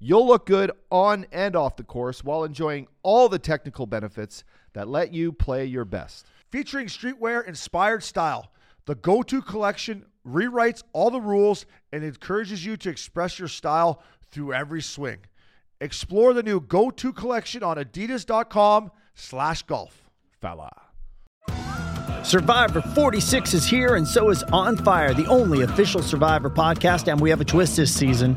You'll look good on and off the course while enjoying all the technical benefits that let you play your best. Featuring streetwear inspired style, the Go To collection rewrites all the rules and encourages you to express your style through every swing. Explore the new Go To collection on adidas.com slash golf. Fella. Survivor 46 is here, and so is On Fire, the only official Survivor podcast. And we have a twist this season.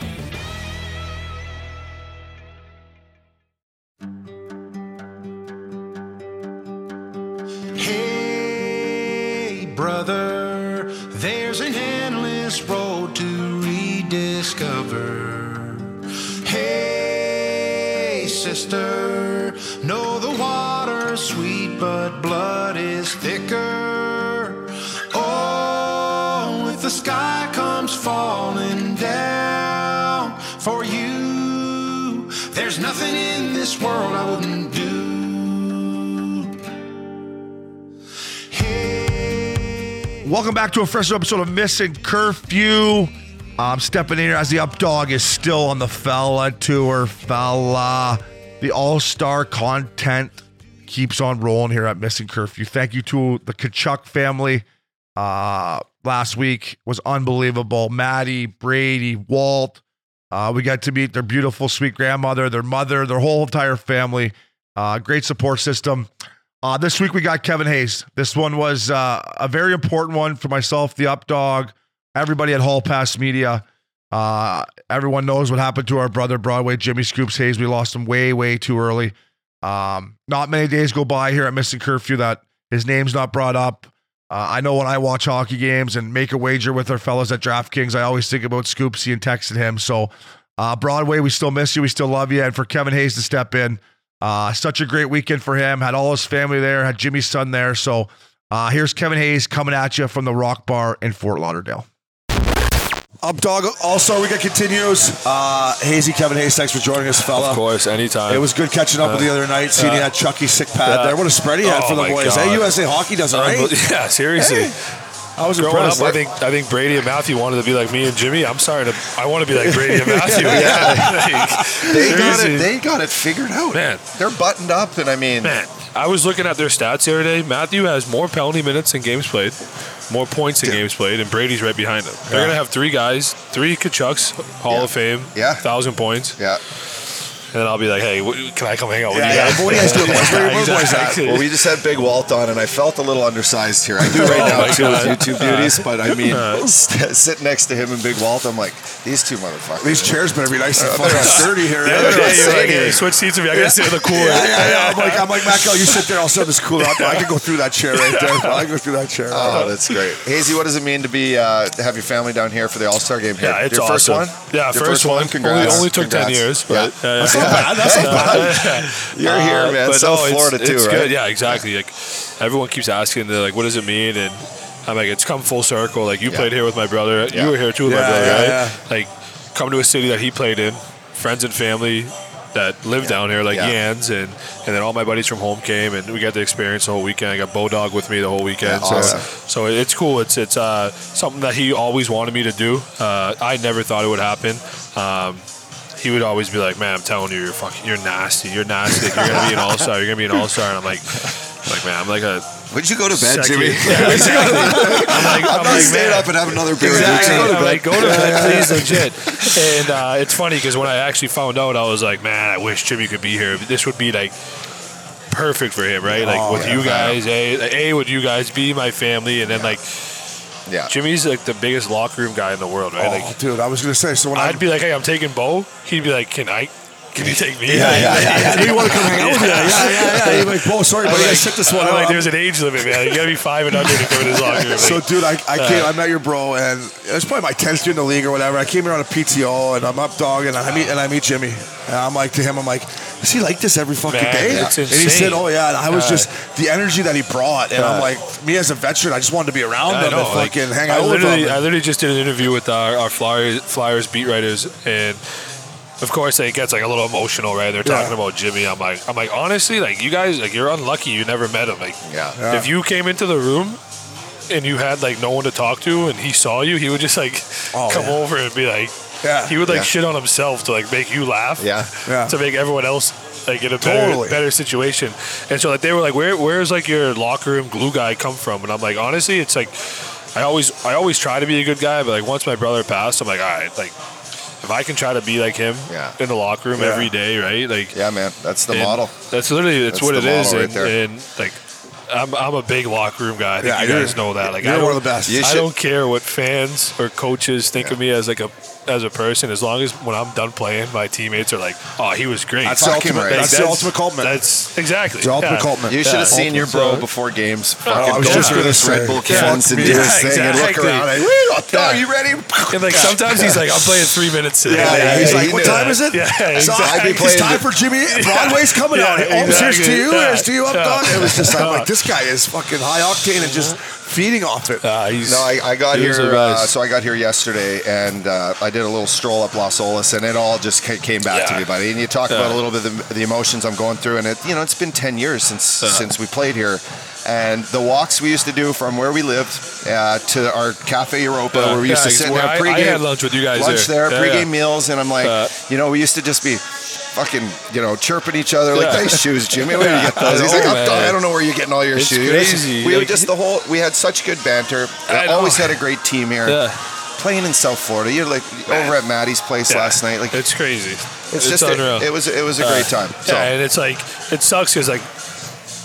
Sky comes falling down for you, there's nothing in this world I wouldn't do. Welcome back to a fresh episode of Missing Curfew. I'm stepping in here as the up dog is still on the fella tour, fella. The all star content keeps on rolling here at Missing Curfew. Thank you to the Tkachuk family. Uh, last week was unbelievable. Maddie, Brady, Walt. Uh, we got to meet their beautiful, sweet grandmother, their mother, their whole entire family. Uh, great support system. Uh, this week we got Kevin Hayes. This one was uh, a very important one for myself, the Updog, everybody at Hall Pass Media. Uh, everyone knows what happened to our brother Broadway, Jimmy Scoops Hayes. We lost him way, way too early. Um, not many days go by here at Missing Curfew that his name's not brought up. Uh, I know when I watch hockey games and make a wager with our fellows at DraftKings, I always think about Scoopsy and texting him. So, uh, Broadway, we still miss you. We still love you. And for Kevin Hayes to step in, uh, such a great weekend for him. Had all his family there, had Jimmy's son there. So, uh, here's Kevin Hayes coming at you from the Rock Bar in Fort Lauderdale. Up dog All Star Weekend continues. Uh, Hazy Kevin Hayes, thanks for joining us, fella. Of course, anytime. It was good catching up with the other night, seeing you had Chucky sick pad Yeah. there. What a spread he had Oh for the boys. God. Hey, USA Hockey does it right. Yeah, seriously. I was Growing impressed. up, I think I think Brady and Matthew wanted to be like me and Jimmy. I'm sorry to. I want to be like Brady and Matthew. Yeah. Like, They got seriously. it. They got it figured out. Man. they're buttoned up, and I mean, Man, I was looking at their stats the other day. Matthew has more penalty minutes in games played, more points in Yeah. games played, and Brady's right behind him. They're Yeah. gonna have three guys, three Tkachuks, Hall Yeah. of Fame, Yeah. thousand points, yeah. And then I'll be like, hey, wh- can I come hang out with Yeah, you yeah. guys? But what are you guys doing, boys? Where are your boys at? Exactly. Well, we just had Big Walt on, and I felt a little undersized here. I do right Oh now my too with YouTube beauties, but I mean, st- sitting next to him and Big Walt, I'm like, these two motherfuckers. These chairs better be nice and fucking sturdy here. The other day, They're you like, hey, switch seats with me. I gotta sit in the cooler. Yeah, yeah, yeah. I'm like, I'm like, Mackel, you sit there. I'll set this cooler up. I can go through that chair right there. I can go through that chair. Oh, that's great. Hazy, what does it mean to be uh, to have your family down here for the All Star game here? Yeah, it's your first awesome. one. Yeah, Your first, one. Congrats. Only, only took ten years, but Yeah. yeah, yeah. Bad. That's not bad. You're here, man. South no, it's- Florida too, it's right? Good. Yeah, exactly. Like everyone keeps asking, they're like, "What does it mean?" And I'm like, "It's come full circle. Like you Yeah. played here with my brother. Yeah. You were here too with my brother, yeah, right? yeah. Like come to a city that he played in, friends and family." That live down here, like Yeah. Yans, and and then all my buddies from home came, and we got to experience the whole weekend. I got Bodog with me the whole weekend, Yeah, so awesome. so it's cool. It's it's uh, something that he always wanted me to do. Uh, I never thought it would happen. Um, he would always be like, "Man, I'm telling you, you're fucking, you're nasty. You're nasty. Like, you're gonna be an all star. You're gonna be an all star." And I'm like, like man, I'm like a Would you go to bed, second- Jimmy? Yeah, exactly. I'm like, I'm I'm not like, staying man. up and have another beer. Exactly. Go to I'm bed. like, go to bed, please, legit. And uh, it's funny because when I actually found out, I was like, man, I wish Jimmy could be here. This would be like perfect for him, right? Like Oh, with yeah, you guys, a, a with you guys, be my family, and then like Yeah. Jimmy's like the biggest locker room guy in the world, right? Oh, like dude, I was gonna say. So when I I'd be like, hey, I'm taking Beau. He'd be like, can I? Can you take me? yeah, yeah, yeah, yeah. Do you want to come hang out with you? Yeah, yeah, yeah. You're like, oh, sorry, I'm but you like, guys check this one I'm like, there's an age limit, man. You gotta be five and under to go in his locker room. So, dude, I, I came. I met your bro, and it was probably my tenth year in the league or whatever. I came here on a PTO, and I'm up dog, and I meet and I meet Jimmy, and I'm like to him, I'm like, is he like this every fucking Man, day? it's and he said, oh yeah. And I was Uh, just the energy that he brought, and I'm like, me as a veteran, I just wanted to be around I him know, and like, fucking hang out with him. I literally just did an interview with our, our Flyers, Flyers beat writers, and of course it gets like a little emotional, right? They're talking Yeah. about Jimmy. I'm like, I'm like, honestly, like you guys, like you're unlucky. You never met him. Like, Yeah. Yeah. if you came into the room and you had like no one to talk to, and he saw you, he would just like Oh, come yeah. over and be like, Yeah. he would like Yeah. shit on himself to like make you laugh. Yeah. Yeah. To make everyone else like in a better, Totally. better situation. And so like they were like, where where's like your locker room glue guy come from? And I'm like, honestly, it's like I always I always try to be a good guy, but like once my brother passed, I'm like, all right, like if I can try to be like him Yeah. in the locker room Yeah. every day, right? Like Yeah, man. That's the model. That's literally that's, That's what it is. right and, and like I'm, I'm a big locker room guy. I think Yeah, you guys know that. Like one of the best. I don't care what fans or coaches think of me as like a as a person, as long as when I'm done playing, my teammates are like, "Oh, he was great." That's the ultimate. right. That's, the ultimate compliment. That's exactly It's the ultimate yeah. compliment. You should have Yeah. seen your bro So- before games. Oh, I Fucking was go just through gonna this say, Red Bull fuck cans and me. do Yeah, his thing and look exactly. around. Like, Yeah. Are you ready? And like sometimes he's like, "I'm playing three minutes today." Yeah, yeah, he's he like, what time that. is it? Yeah, So exactly. I think it's time for Jimmy. Broadway's coming Yeah, out. Oh, here's to you. Yeah. Here's to you up Yeah. dog. It was just, I'm like, this guy is fucking high octane and just feeding off it. He's, No, I, I got he here. Uh, so I got here yesterday, and uh, I did a little stroll up Las Olas, and it all just came back to Yeah. me, buddy. And you talk about a little bit of the, the emotions I'm going through, and it, you know, it's been ten years since since we played here, and the walks we used to do from where we lived uh, to our Cafe Europa, where we used to sit and have I- I had lunch with you guys lunch there. there, pregame meals, and I'm like, Uh, you know, we used to just be. Fucking, you know, chirping each other like nice shoes, Jimmy. Where do you get those? I He's like, "I'm done. I don't know where you're getting all your It's shoes. crazy. We Like- just the whole. We had such good banter. I know. Always had a great team here Yeah. playing in South Florida. You're like over at Maddie's place last night. Like it's crazy. it's, just it, unreal. it was it was a great time. So Yeah, and it's like it sucks because like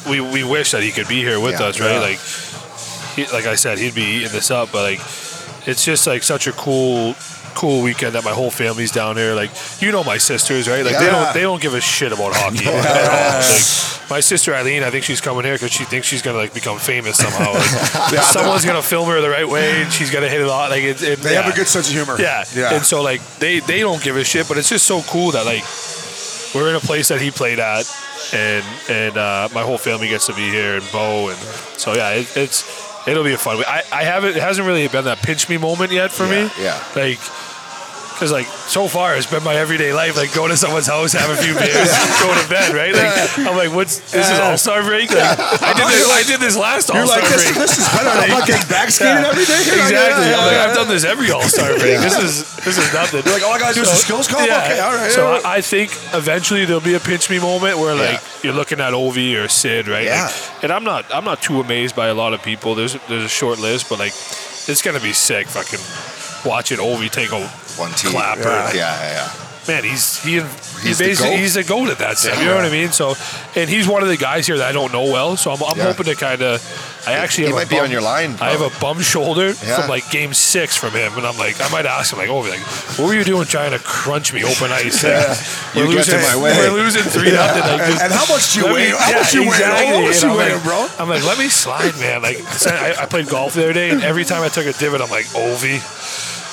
we we wish that he could be here with Yeah. us, right? Yeah. Like, he, like I said, he'd be eating this up, but like it's just like such a cool cool weekend that my whole family's down here. Like you know my sisters, right? Like they don't they don't give a shit about hockey at all. Like, my sister Eileen, I think she's coming here because she thinks she's gonna like become famous somehow. Like, someone's gonna film her the right way, and she's gonna hit it off. Like it, it, They yeah. have a good sense of humor. Yeah. Yeah. And so like they they don't give a shit, but it's just so cool that like we're in a place that he played at, and and uh, my whole family gets to be here, and Beau, and so yeah, it, it's it'll be a fun. I I haven't it hasn't really been that pinch me moment yet for me. yeah. Like. Because like so far, it's been my everyday life. Like going to someone's house, have a few beers, go to bed. Right? Like I'm like, what's this is All Star break? Like I did this. I did this last All You're Star like, this, break. this is better. I'm not getting back skating Yeah. every day. Exactly. Yeah, yeah, I'm like, yeah. I've done this every All Star break. This is this is nothing. You're like, all I gotta do is a skills comp? Okay, all right, So yeah. I, I think eventually there'll be a pinch me moment where like Yeah. you're looking at Ovi or Sid, right? Yeah. Like, and I'm not I'm not too amazed by a lot of people. There's there's a short list, but like it's gonna be sick. Fucking watching Ovi take a one team. clapper. Yeah, yeah, yeah. man, he's he he's, the basically goat. he's a goat at that stuff. You know what I mean? So, and he's one of the guys here that I don't know well. So I'm, I'm Yeah. hoping to kind of. I actually He have a might be bum- on your line, I have a bum shoulder Yeah. from like game six from him, and I'm like, I might ask him like, oh, like, what were you doing trying to crunch me open ice? Like, You we're get losing, in my way. We're losing three nothing. Like, And, just- and how much do you let weigh? me- How yeah, much you weigh? How much And you I'm weigh, like, bro? I'm like, let me slide, man. Like, so I, I played golf the other day, and every time I took a divot, I'm like, Ovi,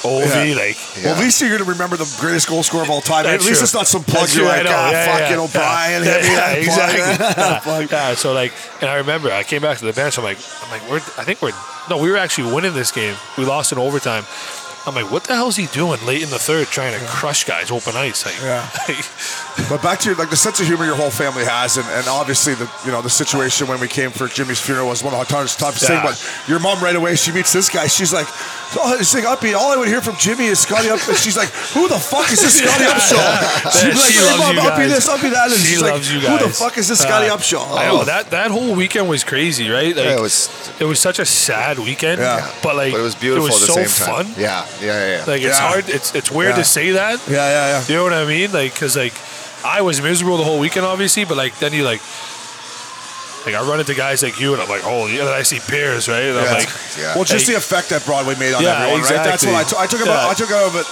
Ovi, Yeah. like. Well, at least you're going to remember the greatest goal scorer of all time. That's at least true. it's not some plug That's you're true, like, ah, Yeah, fucking yeah. O'Brien. Yeah, me yeah, exactly. Yeah, so like, and I remember I came back to the bench. I'm like, I'm like, we're, I think we're no, we were actually winning this game. We lost in overtime. I'm like, what the hell's he doing late in the third, trying to crush guys open ice? Like, Yeah. But back to your, like the sense of humor your whole family has, and, and obviously the you know the situation when we came for Jimmy's funeral was one of the toughest, toughest Yeah. thing. But your mom right away, she meets this guy. She's like, oh, she's like upbeat. All I would hear from Jimmy is Scotty Up. And she's like, who the fuck is this Scotty Upshall? She'd be like, She hey, loves mom, you guys. this, uppy that. And She she's loves like, you who the fuck is this Scotty Uh, Upshall? I know that that whole weekend was crazy, right? Like, Yeah, it was- it was such a sad weekend. Yeah. but like, But it was beautiful It was at the so same time. fun. Yeah, yeah, yeah. yeah. Like it's Yeah. hard. It's it's weird Yeah. to say that. Yeah, yeah, yeah. You know what I mean? Like, cause like I was miserable the whole weekend, obviously, but like then you like Like I run into guys like you, and I'm like, oh, yeah. And then I see peers, right? And I'm Yeah. like, Yeah. Well, just Hey. the effect that Broadway made on Yeah, everyone, right? That's what I, exactly. t- I took about. Yeah. I took out of it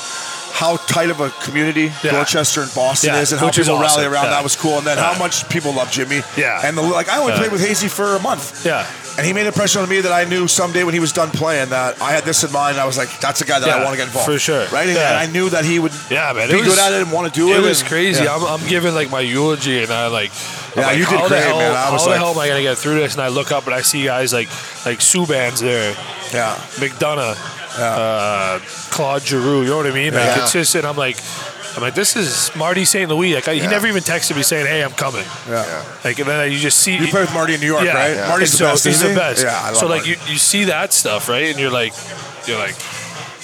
how tight of a community Yeah. Dorchester and Boston Yeah, is, and how which is people rally around. Yeah. That was cool, and then how much people love Jimmy. Yeah. and the, like I only Yeah. played with Hazy for a month. yeah, And he made an impression on me that I knew someday when he was done playing that I had this in mind. I was like, that's a guy that I want to get involved. for sure. Right? And, Yeah. I knew that he would yeah, man. be was, good at it and want to do it. It was and- crazy. yeah. I'm, I'm giving like my eulogy, and I like, I'm Yeah, like, you did great, hell, man. I was like, how the hell am I gonna get through this? And I look up and I see guys like like Subban's there, yeah. McDonagh, uh, Claude Giroux. You know what I mean? Like Yeah. it's just, and I'm like, I'm like, this is Marty St. Louis. Like I, he Yeah. never even texted me saying, "Hey, I'm coming." Yeah. Like and then you just see You played with Marty in New York, right? yeah. Marty's And the so best. He's isn't the he? best. Yeah, I love so like Marty. you, you see that stuff, right? And you're like, you're like,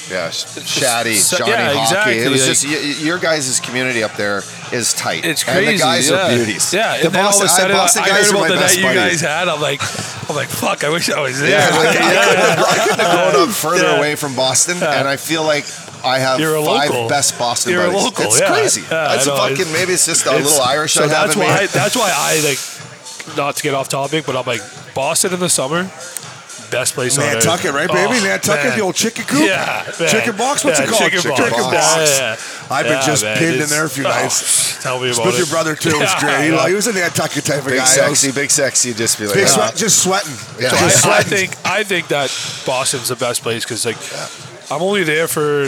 Yeah, Shaddy, So- Johnny yeah, Hockey. exactly, It was like- just y- y- your guys' community up there is tight. It's And crazy. the guys yeah. are beauties. Yeah, the and then all of a sudden, I, Boston I guys heard are my the best night you buddies. guys had. I'm like, I'm like, fuck, I wish I was there. Yeah, like, I, couldn't have, I couldn't have grown up further Yeah. away from Boston, and I feel like I have You're a five local. best Boston You're a local, it's yeah. crazy. Yeah, I That's fucking. it's- maybe it's just a It's- little Irish So I that's why. me. That's why I like. Not to get off topic, but I'm like Boston in the summer, best place on earth. Nantucket, right, baby? Oh, Nantucket, man. the old chicken coop? Yeah, man. Chicken box? What's yeah, it called? Chicken, Chicken box. box. Yeah, yeah. I've been just man, pinned in there a few oh, nights. Tell me about it. With it. your brother too. It was great. He, I know. he was a Nantucket type of Big guy. sexy, big sexy. Just be like, Big sweat, just sweating. Yeah. So Just I, I think I think that Boston's the best place because like I'm only there for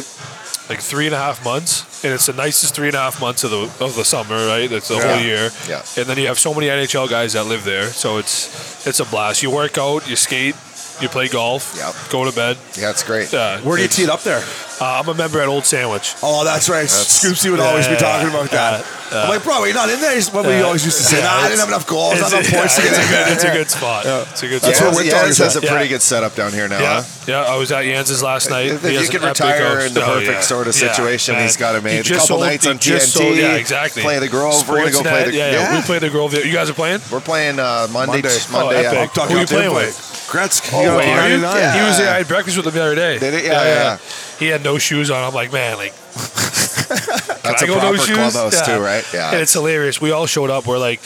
like three and a half months, and it's the nicest three and a half months of the of the summer, right? It's the Yeah. whole year. Yeah. And then you have so many NHL guys that live there, so it's it's a blast. You work out, you skate, you play golf, Yep. go to bed. Yeah, it's great. Yeah, Where do you tee it up there? Uh, I'm a member at Old Sandwich. Oh, that's right. Scoopsy would yeah, always be talking about that. yeah, I'm like, bro, you're not in there. He's what we Yeah. always used to say. Yeah, nah, I didn't have enough goals, not It's, enough points it's to a get good, in. it's a good spot. It's a good That's spot. what we're Jans, has a pretty Yeah. good setup down here now. Yeah, Huh? yeah. I was at Yans's last night. If He you has could retire house. in the Oh, perfect yeah. sort of situation, man. he's got it He made. A couple sold- nights he on TNT. sold- yeah, exactly. Play the Grove. We're gonna go play the. yeah, yeah, We play the Grove. You guys are playing? We're playing uh, Monday. Monday. Monday. Oh, yeah. epic. Who you about the playing input. with? Gretzky. Oh, He got wait, are you? 99. Yeah. He was there. I had breakfast with him the other day. Did he? Yeah, oh, yeah, yeah. He had no shoes on. I'm like, man, like, That's I a go no shoes? clubhouse Yeah. too, right? Yeah. And it's hilarious. We all showed up. We're like,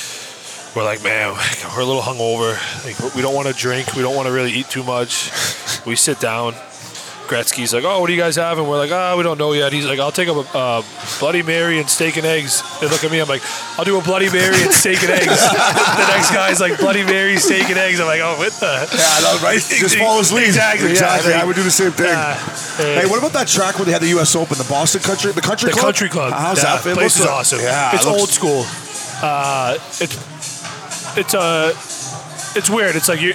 we're like, man, we're a little hungover. Like, we don't want to drink. We don't want to really eat too much. We sit down. Gretzky's like, oh, what do you guys have? And we're like, oh, we don't know yet. He's like, I'll take a uh, Bloody Mary and steak and eggs. They look at me. I'm like, I'll do a Bloody Mary and steak and eggs. the next guy's like, Bloody Mary, steak and eggs. I'm like, oh, what the? Yeah, I know, right? Just follow his lead. Exactly. yeah. Exactly. Like, I would do the same thing. uh, Hey, what about that track where they had the U.S. Open, the Boston Country, the Country the Club? country club. How's yeah, that? It place is like- awesome. Yeah, it's it looks- old school. Uh, it's it's uh, it's weird. It's like you.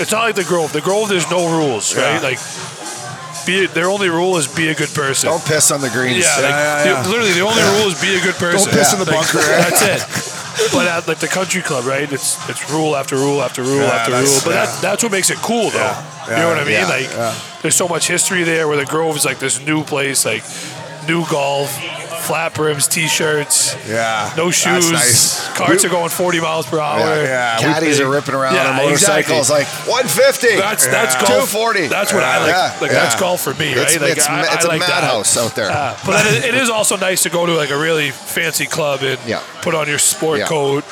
It's not like the Grove. The Grove, there's no rules, right? Yeah. Like, be their only rule is be a good person. Don't piss on the greens. yeah, like, yeah, the- yeah. literally the only rule is be a good person. Don't piss in the Like, bunker, right? That's it. But at like the country club, right? It's it's rule after rule after rule Yeah, after rule. But yeah. that, that's what makes it cool, though. you know what I mean? yeah, like, there's so much history there. Where the Grove is like this new place, like new golf, flat brims, t-shirts, Yeah. no That's shoes. nice. Carts We- are going 40 miles per hour. Yeah, we Caddies played- are ripping around Yeah, on motorcycles exactly. like 150. That's that's Yeah. golf. 240. That's what I like. Yeah, like yeah. that's golf for me, right? It's, like it's, I, it's I a like that. madhouse out there. Uh, but it, it is also nice to go to like a really fancy club and Yeah. put on your sport Yeah. coat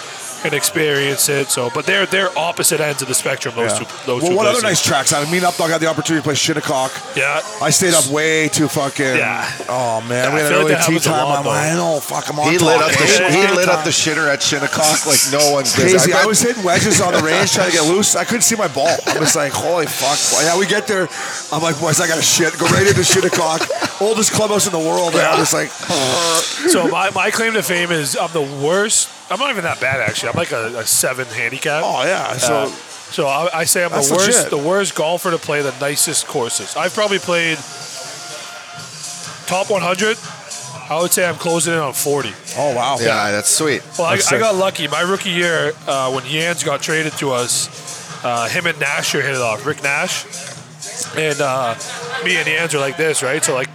and experience it. So, but they're they're opposite ends of the spectrum. Those Yeah. two. Those well, two what other nice tracks? I mean, me and Updog had the opportunity to play Shinnecock. Yeah. I stayed up way too fucking. Yeah. Oh man, Yeah, we I had feel an like early that tea time. lot, I'm like, I know, fuck, I'm on He top. lit up the sh- he lit up the shitter at Shinnecock like no one. does. Crazy. I I was hitting wedges on the range trying to get loose. I couldn't see my ball. I was like, holy fuck. Yeah, we get there. I'm like, boys, I got to shit. Go right into Shinnecock. Oldest clubhouse in the world. And I'm just like, So my, my claim to fame is I'm the worst. I'm not even that bad actually. I'm like a, a seven handicap. oh yeah. So Uh, so I, I say I'm the worst, legit. the worst golfer to play the nicest courses. I've probably played top 100. I would say I'm closing in on 40. oh wow. yeah, that's sweet. Well, I, That's I sick. got lucky. My rookie year, uh, when Yans got traded to us, uh, him and Nasher hit it off. Rick Nash, and uh, me and Yans are like this, right? So like,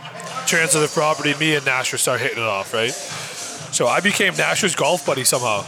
transfer the property. Me and Nasher start hitting it off, right? So I became Nasher's golf buddy somehow.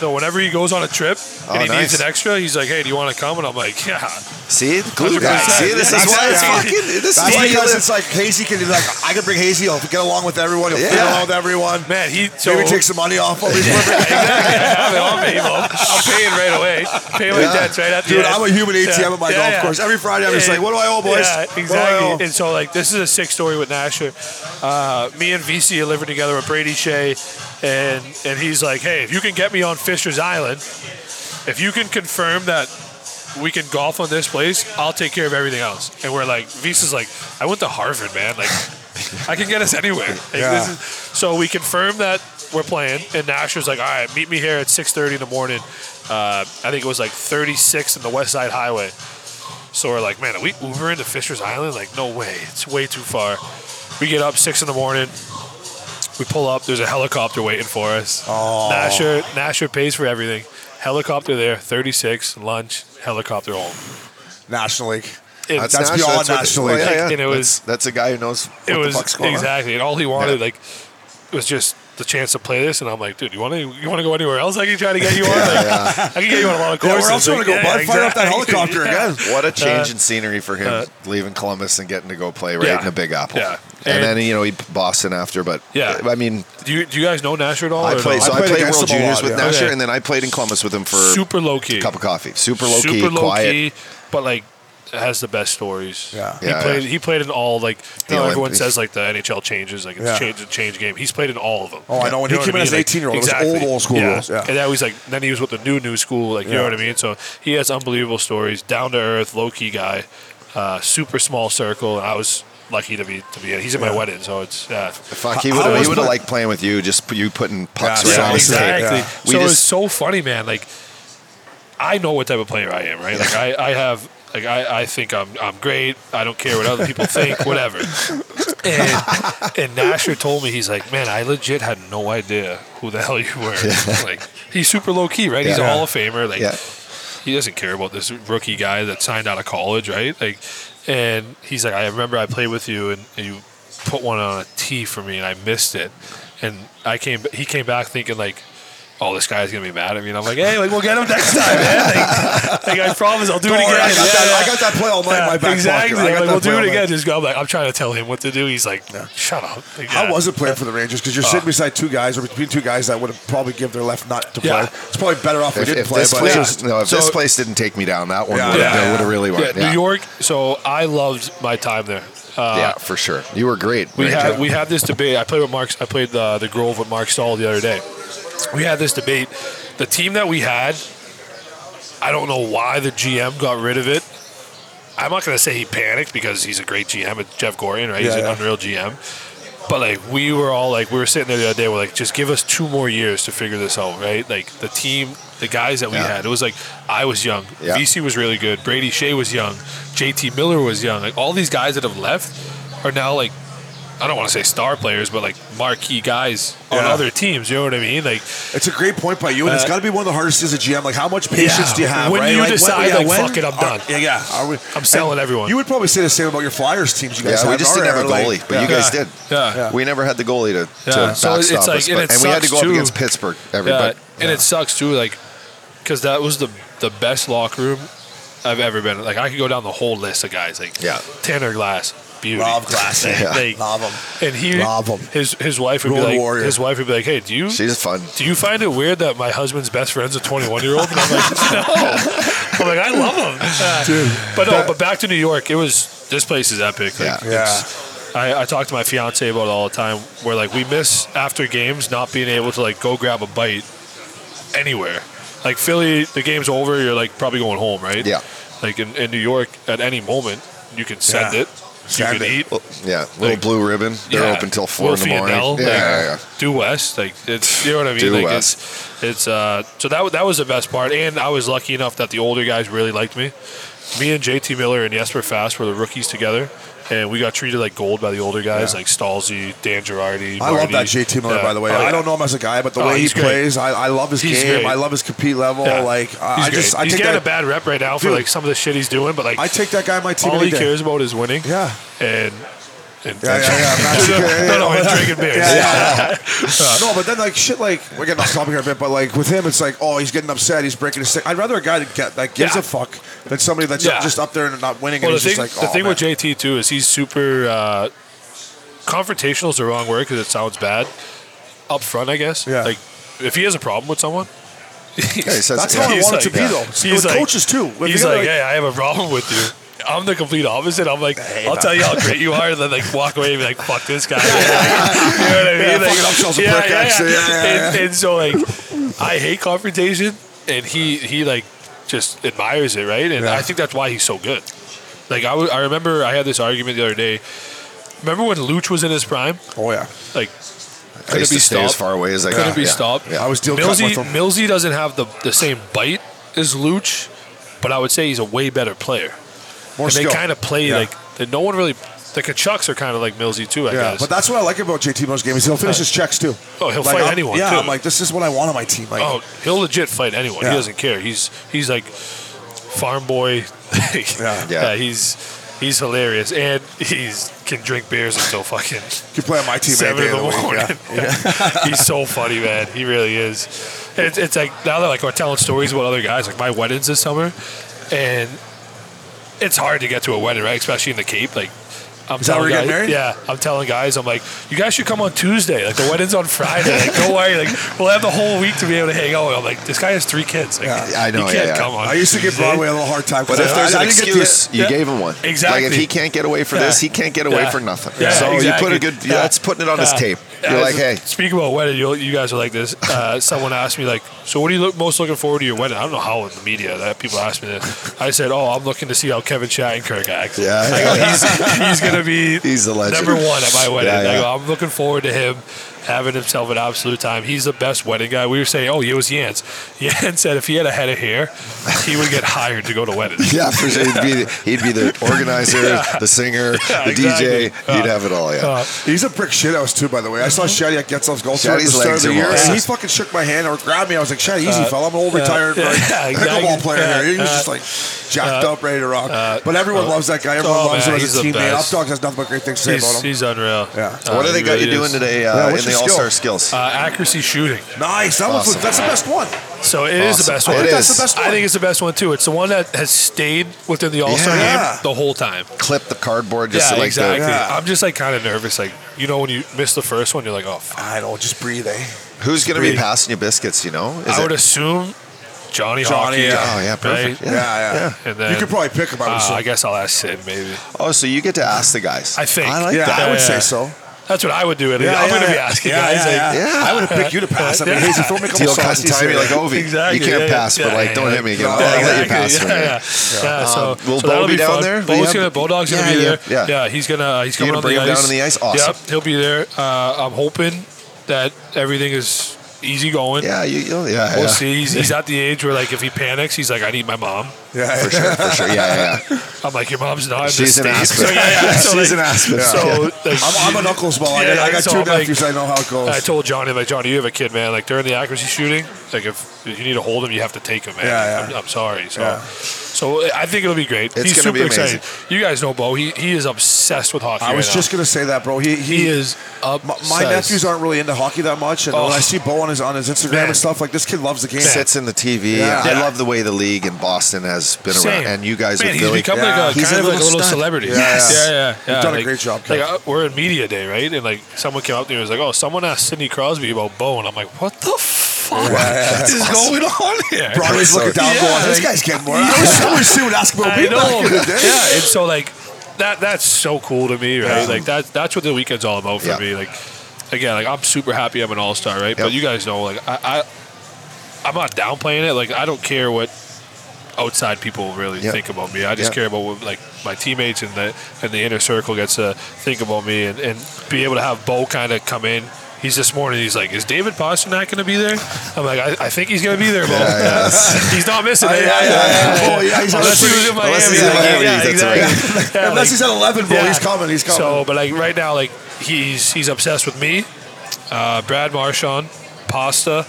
So whenever he goes on a trip and Oh, he nice. needs an extra, he's like, "Hey, do you want to come?" And I'm like, "Yeah." See, glue guy. See, this is why it's fucking. This That's is why you because live. it's like Hazy can be like, I can bring Hazy. He'll get along with everyone. He'll fit Yeah. along with everyone. Man, he so Maybe take some money off. Of exactly. I mean, I'll pay him. I'm paying right away. Pay my Yeah. debts right at the Dude, end. I'm a human ATM Yeah. at my Yeah, golf yeah. course. Every Friday, I'm just like, what do I owe, boys? Yeah, What do I exactly. owe? And so, like, this is a sick story with Nasher. Uh, me and Vesey are living together with Brady Skjei, and and he's like, hey, if you can get me on Fisher's Island, if you can confirm that we can golf on this place, I'll take care of everything else. And we're like, Vesey's like, I went to Harvard, man. Like, I can get us anywhere. Like, Yeah. is, so we confirm that we're playing, and Nasher's like, all right, meet me here at 6:30 in the morning. Uh, I think it was like 36 in the West Side Highway. So we're like, man, are we Uber into Fisher's Island? Like, no way. It's way too far. We get up six in the morning. We pull up. There's a helicopter waiting for us. Oh. Nasher, Nasher pays for everything. Helicopter there, 36, lunch, helicopter home. National League. It, That's Nash- beyond what- National League. yeah, yeah. And it was- That's, that's a guy who knows what it the was fuck's going on. exactly, and all he wanted, Yeah. like, was just the chance to play this. And I'm like, dude, you want to you want to go anywhere else? I can try to get you on. Like, I can get you on a lot of Yeah, courses. where else you want to go, yeah, bud? Fire up that helicopter Yeah. again. What a change in scenery for him uh, leaving Columbus and getting to go play right Yeah. in the Big Apple. Yeah. And, And- then you know he Boston after, but Yeah. I mean Do you do you guys know Nasher at all? I played no? so I I played played, World Juniors lot, with yeah. Nasher, Okay. and then I played in Columbus with him for super low key. a cup of coffee. Super low key, super low quiet. key, but like has the best stories. Yeah. he Yeah, played. yeah. He played in all like you know, Olympic- everyone says like the NHL changes like it's Yeah. change the change game. He's played in all of them. Oh, I know. When You he came what in I as mean? an 18 year old, Exactly. it was old, old school yeah. rules. Yeah. And then he's like, then he was with the new new school. Like you know what I mean. So he has unbelievable stories. Down to earth, low key guy, uh, super small circle. And I was lucky to be to be. in. He's at my wedding, so it's yeah. Fuck, he How- would how have was he would have the- liked playing with you. Just you putting pucks Yeah, right yeah, tape. exactly. Yeah. We So just- it's so funny, man. Like I know what type of player I am, right? Like I, I have like I, I think I'm I'm great. I don't care what other people think, whatever. And and Nasher told me he's like, man, I legit had no idea who the hell you were. Like he's super low key, right? He's a Yeah. Hall of Famer. Like Yeah. he doesn't care about this rookie guy that signed out of college, right? Like, and he's like, I remember I played with you and, and you put one on a tee for me and I missed it, and I came, he came back thinking like. Oh, this guy's gonna be mad at me, and I'm like, "Hey, like, we'll get him next time, man. Like, like, I promise, I'll do Don't it worry, again." I got, Yeah, that, yeah. I got that play all night in my back exactly. pocket. I got Like, that we'll play do all it night. again. Just go. I'm like, I'm trying to tell him what to do. He's like, "Shut up." Like, How yeah. was it playing for the Rangers? Because you're sitting beside two guys, or between two guys that would have probably give their left nut to Yeah. play. It's probably better off we If, didn't if play. this But place, yeah. was, no, if So- this place didn't take me down, that one Yeah. would have Yeah. would have really Yeah, went. New York. So I loved my time there. Uh, yeah, for sure. You were great. We had we had this debate. I played with Mark. I played uh, the Grove with Marc Staal the other day. We had this debate. The team that we had, I don't know why the GM got rid of it. I'm not going to say he panicked because he's a great GM. It's Jeff Gorton, right? Yeah, he's an yeah. unreal GM. But like we were all like we were sitting there the other day. We're like, just give us two more years to figure this out, right? Like the team, the guys that we Yeah. had. It was like I was young. Vesey was really good. Brady Skjei was young. JT Miller was young. Like all these guys that have left are now like I don't want to say star players, but like marquee guys on Yeah. other teams. You know what I mean? Like It's a great point by you, and it's Uh, got to be one of the hardest as a GM. Like, how much patience Yeah. do you have? When right? you like, decide, like, fuck it, I'm are- done. yeah, yeah. Are we, I'm selling and everyone. You would probably say the same about your Flyers teams. You guys, Yeah, we just didn't have a goalie, like- but you yeah. guys did. Yeah. We never had the goalie to, Yeah. to So backstop it's us, like- and but- it and we had to sucks go up against Pittsburgh. yeah, Everybody, and it sucks too, like because that was the the best locker room I've ever been. Like I could go down the whole list of guys. Like Yeah. Tanner Glass, beauty, Love Glass. Like, Yeah. like- Love 'em. And he, Love 'em. his his wife would Road be like, warrior. his wife would be like, hey, do you she's fun. do you find it weird that my husband's best friend's a 21 year old? And I'm like, no. I'm like, I love him. Uh, but no, but back to New York, it was, this place is epic. Like, Yeah. it's- I, I talk to my fiance about it all the time where like we miss after games not being able to like go grab a bite anywhere. Like Philly, the game's over, you're like probably going home, right? Yeah. Like in, in New York, at any moment, you can send Yeah. it. Can eat. Well, yeah, little Like- blue ribbon. They're Yeah. open till four in the morning. Nell, yeah, like, yeah, yeah. Due West, like it's you know what I mean. Due like West. it's it's uh so that that was the best part, and I was lucky enough that the older guys really liked me. Me and JT Miller and Jesper Fast were the rookies together, and we got treated like gold by the older guys like Stalzy, Dan Girardi. I love Marty. that JT Miller, Yeah. by the way. Oh, I don't know him as a guy, but the Oh, way he he's great. plays, I, I love his He's game. great. I love his compete level. Yeah. Like I He's I just, great. I he's take getting that, a bad rep right now for Dude. like some of the shit he's doing, but like I take that guy on my team all any he day. cares about is winning. Yeah. and And Yeah, yeah, yeah. Yeah, yeah, no, no, yeah. and drinking beers. Yeah, yeah. no, but then like shit, like we're getting off topic here a bit, but like with him, it's like, oh, he's getting upset, he's breaking his stick. I'd rather a guy that get that gives Yeah. a fuck than somebody that's Yeah. just up there and not winning, Well, and the thing, just like, the oh, thing man. with JT too is he's super uh, confrontational. Is the wrong word because it sounds bad. Up front, I guess. Yeah. Like if he has a problem with someone, Yeah, he says That's yeah. how I want like- it to be, yeah. though. He's with like- coaches too. If he's gotta, like, "Hey, I have a problem with you." I'm the complete opposite. I'm like, I'll tell you how great you are, and then like walk away and be like, "Fuck this guy." you know what I mean? Yeah, Like, fucking upsells a prick, actually. Yeah, yeah, and, yeah. and so like, I hate confrontation, and he he like just admires it, right? And Yeah. I think that's why he's so good. Like I, w- I remember I had this argument the other day. Remember when Luch was in his prime? oh yeah, Like, could it be stay as stopped? far away as I Could could. it be yeah. stopped? Yeah. I was deal cutting Millsy, with him. Millsy doesn't have the, the same bite as Luch, but I would say he's a way better player. More and they kind of play Yeah. like that no one really. The Tkachuks are kind of like Millsy too, I Yeah, guess. but that's what I like about JT Miller's game is he'll finish his checks too. Oh, he'll Like, fight I'm- anyone, Yeah, too. I'm like, this is what I want on my team. Like, oh, he'll legit fight anyone. Yeah. He doesn't care. He's he's like farm boy. Yeah. Yeah. he's he's hilarious and he's can drink beers until fucking you play on my team seven any in the of the week. morning. Yeah. He's so funny, man. He really is. And It's, it's like now that like we're telling stories about other guys, like my weddings this summer, and it's hard to get to a wedding, right? Especially in the Cape. Like I'm Is that telling where guys, married? yeah, I'm telling guys, I'm like, you guys should come on Tuesday. Like the wedding's on Friday. Like don't worry, like we'll have the whole week to be able to hang out. I'm like, this guy has three kids. Like, Yeah. I know, He can't yeah. come on. I used to give Broadway a little hard time. 'cause But if there's I an didn't get the- excuse, you yeah. gave him one. Exactly. Like if he can't get away for Yeah. this, he can't get away Yeah. for nothing. Yeah, so you put a good. Yeah. Yeah. That's putting it on his tape. Yeah, You're like, hey, Speaking about wedding, you, you guys are like this. Uh, someone asked me like, so what are you look, most looking forward to your wedding? I don't know how in the media that people ask me this. I said, oh, I'm looking to see how Kevin Shattenkirk acts. Yeah. I go, he's, he's gonna be He's the legend. number one at my wedding. Yeah, I go, I'm looking forward to him having himself an absolute time. He's the best wedding guy. We were saying, oh, it was Yance. Jans said if he had a head of hair, he would get hired to go to weddings. yeah, for sure. He'd be, he'd be the organizer, Yeah. the singer, Yeah, the exactly. DJ. He'd Uh, have it all. Yeah. Uh, He's a brick shit house too, by the way. I saw Shaddy at Getzlaff's golf tour at the Shaddy's start of the year, long. and he fucking shook my hand or grabbed me. I was like, Shaddy, easy, fella. I'm an old retired yeah, like, yeah, pickleball player Yeah, here. He was yeah. just like jacked up, ready to rock. but everyone uh, loves that guy. Everyone oh, loves man, him he's as a the teammate. best. Updog has nothing but great things to say he's, about him. he's unreal. Yeah. Uh, what do they got you doing today Yeah, uh, in the your all star skills? Uh, accuracy shooting. Nice. That Awesome. was that's the best one. So it is Awesome. the best It one. is. That's the best I one. think it's the best one too. It's the one that has stayed within the All Star Yeah. game the whole time. Clip the cardboard just yeah, to like exactly. the. Yeah. I'm just like kind of nervous. Like you know when you miss the first one, you're like, oh. Fuck. I know. Just breathe, eh? Who's going to be Breathe. passing you biscuits? You know, is I would it? assume Johnny, Johnny, Hockey. yeah. Oh yeah, perfect. Right? Yeah, yeah. And then you could probably pick him. I would uh, assume. I guess I'll ask Sid maybe. Oh, so you get to ask the guys. I think. I like yeah, that. I would Yeah, say so. That's what I would do. It. Yeah, I'm yeah, going to be asking yeah, guys. Yeah, like, yeah. Yeah. I would have picked you to pass. I mean, Yeah. Hazy, throw me a couple Deal cut and saucies time. here. You're like Ovi. Exactly, You can't yeah, pass, yeah, but like, yeah, don't yeah. hit me again. Yeah, I'll let you pass. Yeah, for yeah. Yeah, so, Um, will so Beau that'll be down fun. there? Beau's have- gonna, Bulldog's gonna Yeah, be yeah, there. yeah. he's gonna he's coming gonna on bring the ice. down on the ice? Awesome. Yep, he'll be there. Uh, I'm hoping that everything is easy going. Yeah, you, you'll, yeah, We'll yeah. see. He's, he's at the age where, like, if he panics, he's like, "I need my mom." Yeah, For sure, for sure. Yeah, yeah, yeah. I'm like, "Your mom's not She's an States." Aspen. So, yeah, yeah. So, She's like, an Aspen. So, like, I'm, I'm an uncle as well. I got, I got so two I'm like- I know how it goes. I told Johnny, like, Johnny, you have a kid, man. Like, during the accuracy shooting, like, if you need to hold him, you have to take him, man. Yeah, yeah. I'm, I'm sorry. So, Yeah. So I think it'll be great. It's He's gonna be super excited. You guys know Beau. He he is obsessed with hockey. I was right just now. gonna say that, bro. He he, He is up. My, my nephews aren't really into hockey that much, and Oh. when I see Beau on his on his Instagram Man. and stuff, like this kid loves the game. Sits in the TV. Yeah. I love the way the league in Boston has been Same. around, and you guys Man, with he's Philly. become Yeah. like a He's kind a of like a little little stud. celebrity. Yes. Yeah, yeah, yeah. You've done a great job, Like uh, we're in media day, right? And like someone came up to me and was like, "Oh, someone asked Sidney Crosby about Beau," and I'm like, "What the fuck is going on here?" Broadway's looking down, Yeah, going, "This like- guy's getting more." I wish, I wish Sue would ask about I me back know. in the day. Yeah, and so like that that's so cool to me, right? Yeah. Like that that's what the weekend's all about for Yeah. me. Like again, like I'm super happy I'm an all star, right? But you guys know, like I, I I'm not downplaying it. Like I don't care what outside people really Yep. think about me. I just Yep. care about what like my teammates and the and the inner circle gets to think about me and, and be able to have Beau kind of come in. He's this morning. He's like, "Is David Pastrnak going to be there?" I'm like, "I, I think he's going to be there, Beau. he's not missing it. yeah, yeah, yeah. Yeah, Unless he was in Miami. Unless he's in like, Miami, yeah, that's right. exactly. Yeah, Unless like- he's at 11, bro, yeah. he's coming. He's coming. So, but like right now, like he's he's obsessed with me, uh, Brad Marchand, Pasta,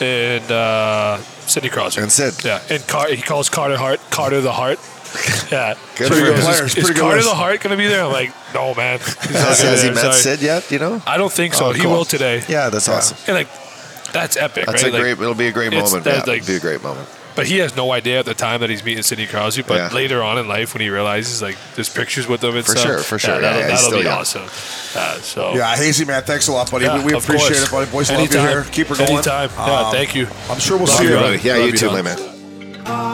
and uh, Sidney Crosby. And Sid. Yeah, and Car- he calls Carter Hart Carter the Heart. Yeah. Good So he for goes. Players, Is, pretty is good Carter list. the Heart going to be there? I'm like, no, man. Has, has he met. Sid yet? You know? I don't think so. Oh, he cool. will today. Yeah, that's awesome. And like, that's epic, That's right? a Like, great. It'll be a great moment. that, yeah, like- it'll be a great moment. But he has no idea at the time that he's meeting Sidney Crosby. But Yeah. later on in life, when he realizes like there's pictures with them and For stuff, sure, for sure. yeah, Yeah, that'll, yeah, he's that'll still be young. awesome. Uh, so Yeah, Hazy man, thanks a lot, buddy. Yeah, we, we appreciate course. it, buddy. Boys, love you here. Keep her going. Anytime. Yeah, Um, thank you. I'm sure we'll Love see you, you. buddy. Yeah, Love you you, too, Don. my man.